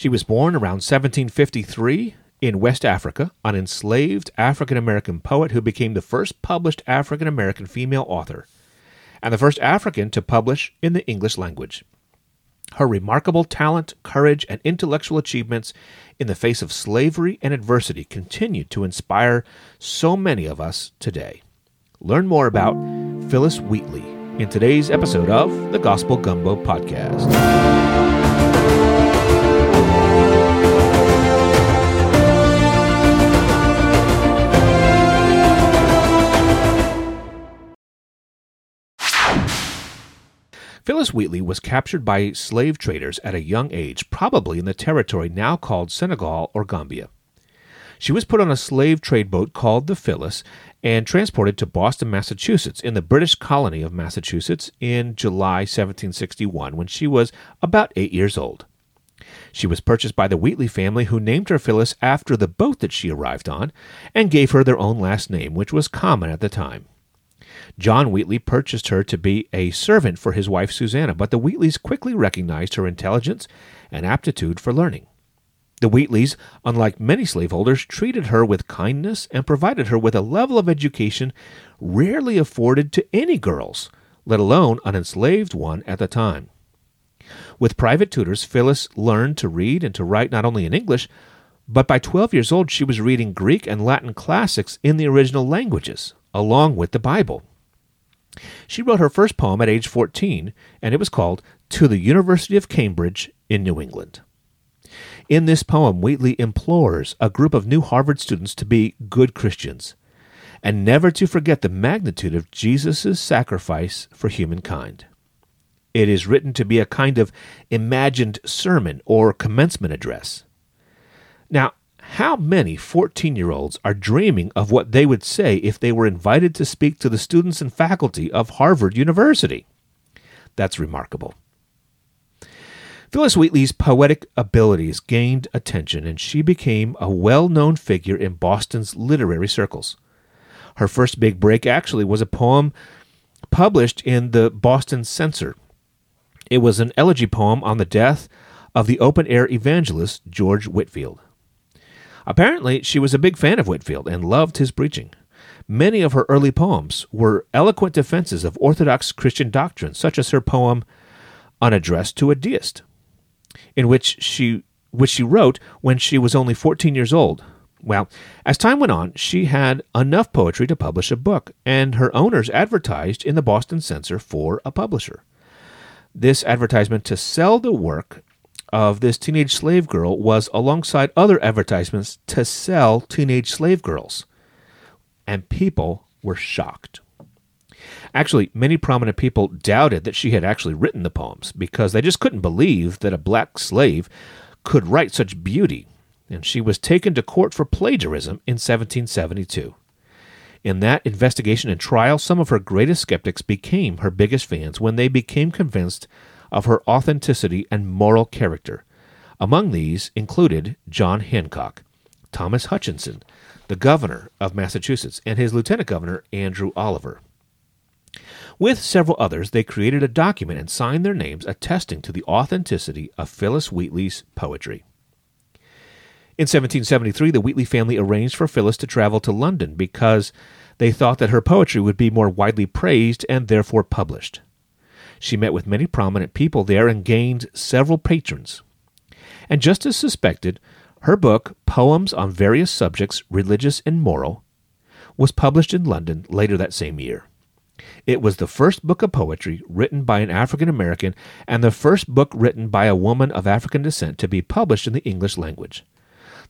She was born around 1753 in West Africa, an enslaved African American poet who became the first published African American female author and the first African to publish in the English language. Her remarkable talent, courage, and intellectual achievements in the face of slavery and adversity continue to inspire so many of us today. Learn more about Phillis Wheatley in today's episode of the Gospel Gumbo Podcast. Phillis Wheatley was captured by slave traders at a young age, probably in the territory now called Senegal or Gambia. She was put on a slave trade boat called the Phillis and transported to Boston, Massachusetts, in the British colony of Massachusetts in July 1761 when she was about eight years old. She was purchased by the Wheatley family, who named her Phillis after the boat that she arrived on and gave her their own last name, which was common at the time. John Wheatley purchased her to be a servant for his wife Susanna, but the Wheatleys quickly recognized her intelligence and aptitude for learning. The Wheatleys, unlike many slaveholders, treated her with kindness and provided her with a level of education rarely afforded to any girls, let alone an enslaved one at the time. With private tutors, Phillis learned to read and to write not only in English, but by 12 years old she was reading Greek and Latin classics in the original languages, along with the Bible. She wrote her first poem at age 14, and it was called To the University of Cambridge in New England. In this poem, Wheatley implores a group of new Harvard students to be good Christians and never to forget the magnitude of Jesus' sacrifice for humankind. It is written to be a kind of imagined sermon or commencement address. Now, how many 14 year olds are dreaming of what they would say if they were invited to speak to the students and faculty of Harvard University? That's remarkable. Phillis Wheatley's poetic abilities gained attention, and she became a well known figure in Boston's literary circles. Her first big break actually was a poem published in the Boston Censor. It was an elegy poem on the death of the open air evangelist George Whitefield. Apparently, she was a big fan of Whitefield and loved his preaching. Many of her early poems were eloquent defenses of Orthodox Christian doctrine, such as her poem An Address to a Deist, in which she which she wrote when she was only 14 years old. Well, as time went on, she had enough poetry to publish a book, and her owners advertised in the Boston Censor for a publisher. This advertisement to sell the work of this teenage slave girl was alongside other advertisements to sell teenage slave girls. And people were shocked. Actually, many prominent people doubted that she had actually written the poems because they just couldn't believe that a black slave could write such beauty, and she was taken to court for plagiarism in 1772. In that investigation and trial, some of her greatest skeptics became her biggest fans when they became convinced of her authenticity and moral character. Among these included John Hancock, Thomas Hutchinson, the governor of Massachusetts, and his lieutenant governor, Andrew Oliver. With several others, they created a document and signed their names attesting to the authenticity of Phillis Wheatley's poetry. In 1773, the Wheatley family arranged for Phillis to travel to London because they thought that her poetry would be more widely praised and therefore published. She met with many prominent people there and gained several patrons. And just as suspected, her book, Poems on Various Subjects, Religious and Moral, was published in London later that same year. It was the first book of poetry written by an African American and the first book written by a woman of African descent to be published in the English language.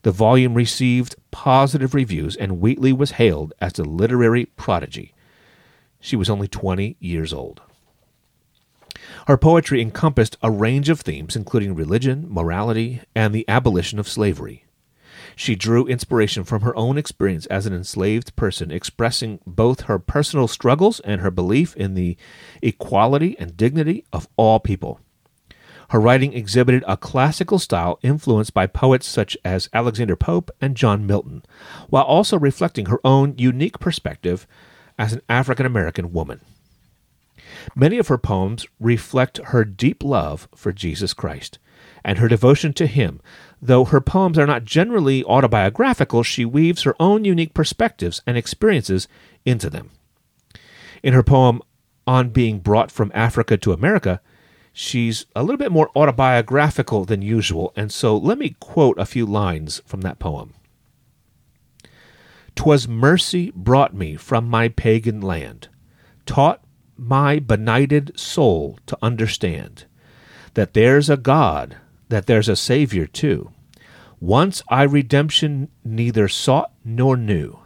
The volume received positive reviews, and Wheatley was hailed as a literary prodigy. She was only 20 years old. Her poetry encompassed a range of themes, including religion, morality, and the abolition of slavery. She drew inspiration from her own experience as an enslaved person, expressing both her personal struggles and her belief in the equality and dignity of all people. Her writing exhibited a classical style influenced by poets such as Alexander Pope and John Milton, while also reflecting her own unique perspective as an African American woman. Many of her poems reflect her deep love for Jesus Christ, and her devotion to him. Though her poems are not generally autobiographical, she weaves her own unique perspectives and experiences into them. In her poem, On Being Brought from Africa to America, she's a little bit more autobiographical than usual, and so let me quote a few lines from that poem. "'Twas mercy brought me from my pagan land, taught my benighted soul to understand that there's a God, that there's a Savior too. Once I redemption neither sought nor knew.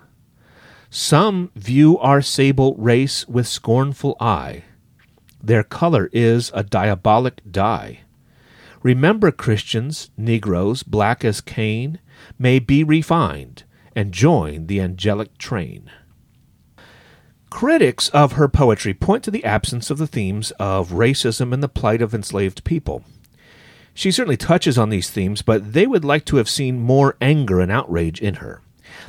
Some view our sable race with scornful eye. Their color is a diabolic dye. Remember, Christians, Negroes, black as Cain, may be refined and join the angelic train. Critics of her poetry point to the absence of the themes of racism and the plight of enslaved people. She certainly touches on these themes, but they would like to have seen more anger and outrage in her.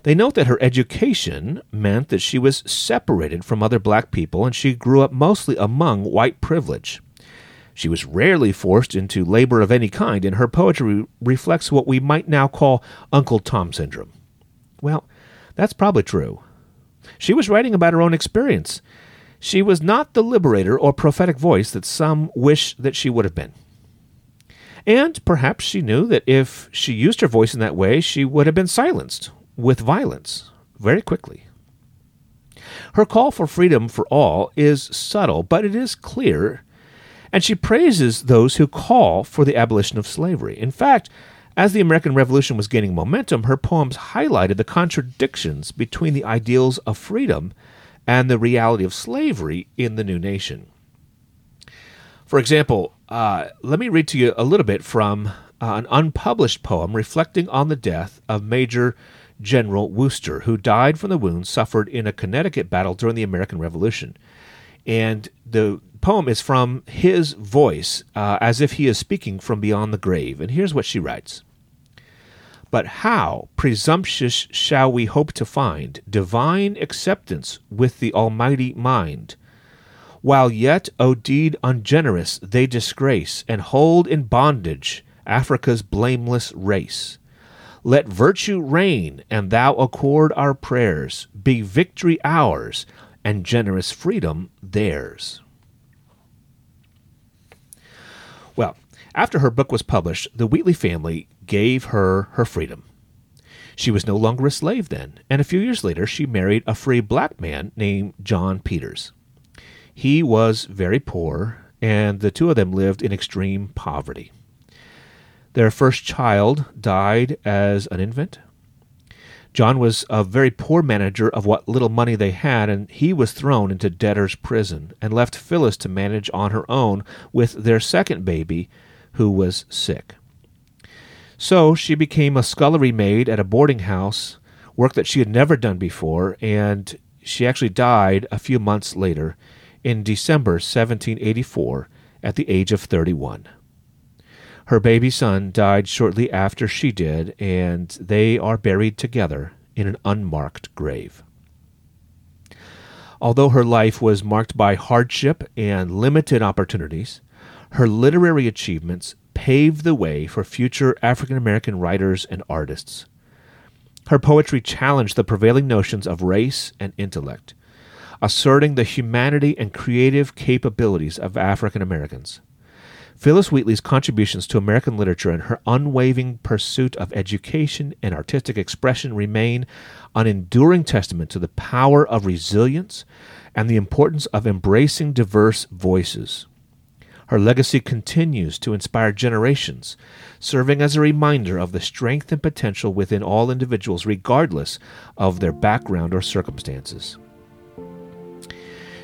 They note that her education meant that she was separated from other black people and she grew up mostly among white privilege. She was rarely forced into labor of any kind, and her poetry reflects what we might now call Uncle Tom syndrome. Well, that's probably true. She was writing about her own experience. She was not the liberator or prophetic voice that some wish that she would have been. And perhaps she knew that if she used her voice in that way, she would have been silenced with violence very quickly. Her call for freedom for all is subtle, but it is clear, and she praises those who call for the abolition of slavery. In fact, as the American Revolution was gaining momentum, her poems highlighted the contradictions between the ideals of freedom and the reality of slavery in the new nation. For example, uh, let me read to you a little bit from uh, an unpublished poem reflecting on the death of Major General Wooster, who died from the wounds suffered in a Connecticut battle during the American Revolution. And the poem is from his voice, uh, as if he is speaking from beyond the grave. And here's what she writes But how presumptuous shall we hope to find divine acceptance with the Almighty mind? While yet, O deed ungenerous, they disgrace and hold in bondage Africa's blameless race. Let virtue reign, and thou accord our prayers, be victory ours, and generous freedom theirs. Well, after her book was published, the Wheatley family gave her her freedom. She was no longer a slave then, and a few years later she married a free black man named John Peters. He was very poor, and the two of them lived in extreme poverty. Their first child died as an infant. John was a very poor manager of what little money they had, and he was thrown into debtor's prison and left Phillis to manage on her own with their second baby, who was sick. So she became a scullery maid at a boarding house, work that she had never done before, and she actually died a few months later in December 1784 at the age of 31. Her baby son died shortly after she did, and they are buried together in an unmarked grave. Although her life was marked by hardship and limited opportunities, her literary achievements paved the way for future African American writers and artists. Her poetry challenged the prevailing notions of race and intellect, asserting the humanity and creative capabilities of African Americans. Phillis Wheatley's contributions to American literature and her unwavering pursuit of education and artistic expression remain an enduring testament to the power of resilience and the importance of embracing diverse voices. Her legacy continues to inspire generations, serving as a reminder of the strength and potential within all individuals, regardless of their background or circumstances.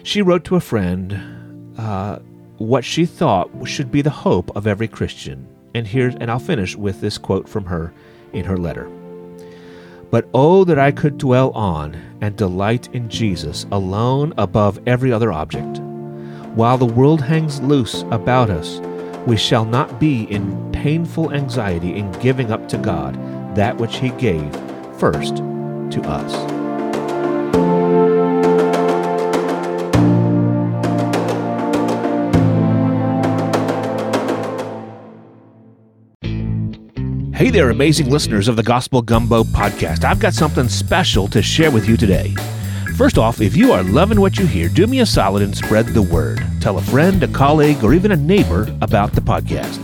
She wrote to a friend, uh, what she thought should be the hope of every Christian. And here and I'll finish with this quote from her in her letter. But oh that I could dwell on and delight in Jesus alone above every other object. While the world hangs loose about us, we shall not be in painful anxiety in giving up to God that which He gave first to us. Hey there, amazing listeners of the Gospel Gumbo podcast. I've got something special to share with you today. First off, if you are loving what you hear, do me a solid and spread the word. Tell a friend, a colleague, or even a neighbor about the podcast.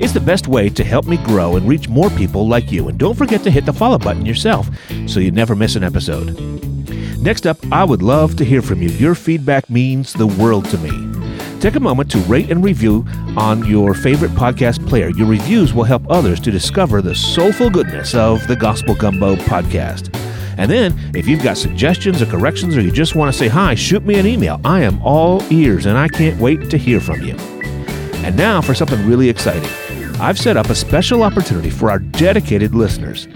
It's the best way to help me grow and reach more people like you. And don't forget to hit the follow button yourself so you never miss an episode. Next up, I would love to hear from you. Your feedback means the world to me. Take a moment to rate and review on your favorite podcast player. Your reviews will help others to discover the soulful goodness of the Gospel Gumbo podcast. And then, if you've got suggestions or corrections or you just want to say hi, shoot me an email. I am all ears and I can't wait to hear from you. And now for something really exciting. I've set up a special opportunity for our dedicated listeners.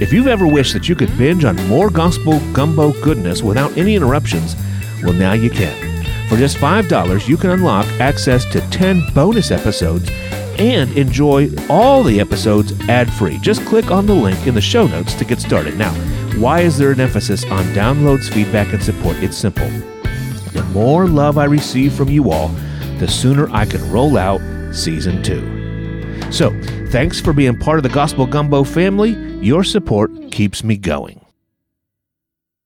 If you've ever wished that you could binge on more gospel gumbo goodness without any interruptions, well, now you can. For just $5, you can unlock access to 10 bonus episodes and enjoy all the episodes ad free. Just click on the link in the show notes to get started. Now, why is there an emphasis on downloads, feedback, and support? It's simple. The more love I receive from you all, the sooner I can roll out season two. So, thanks for being part of the Gospel Gumbo family. Your support keeps me going.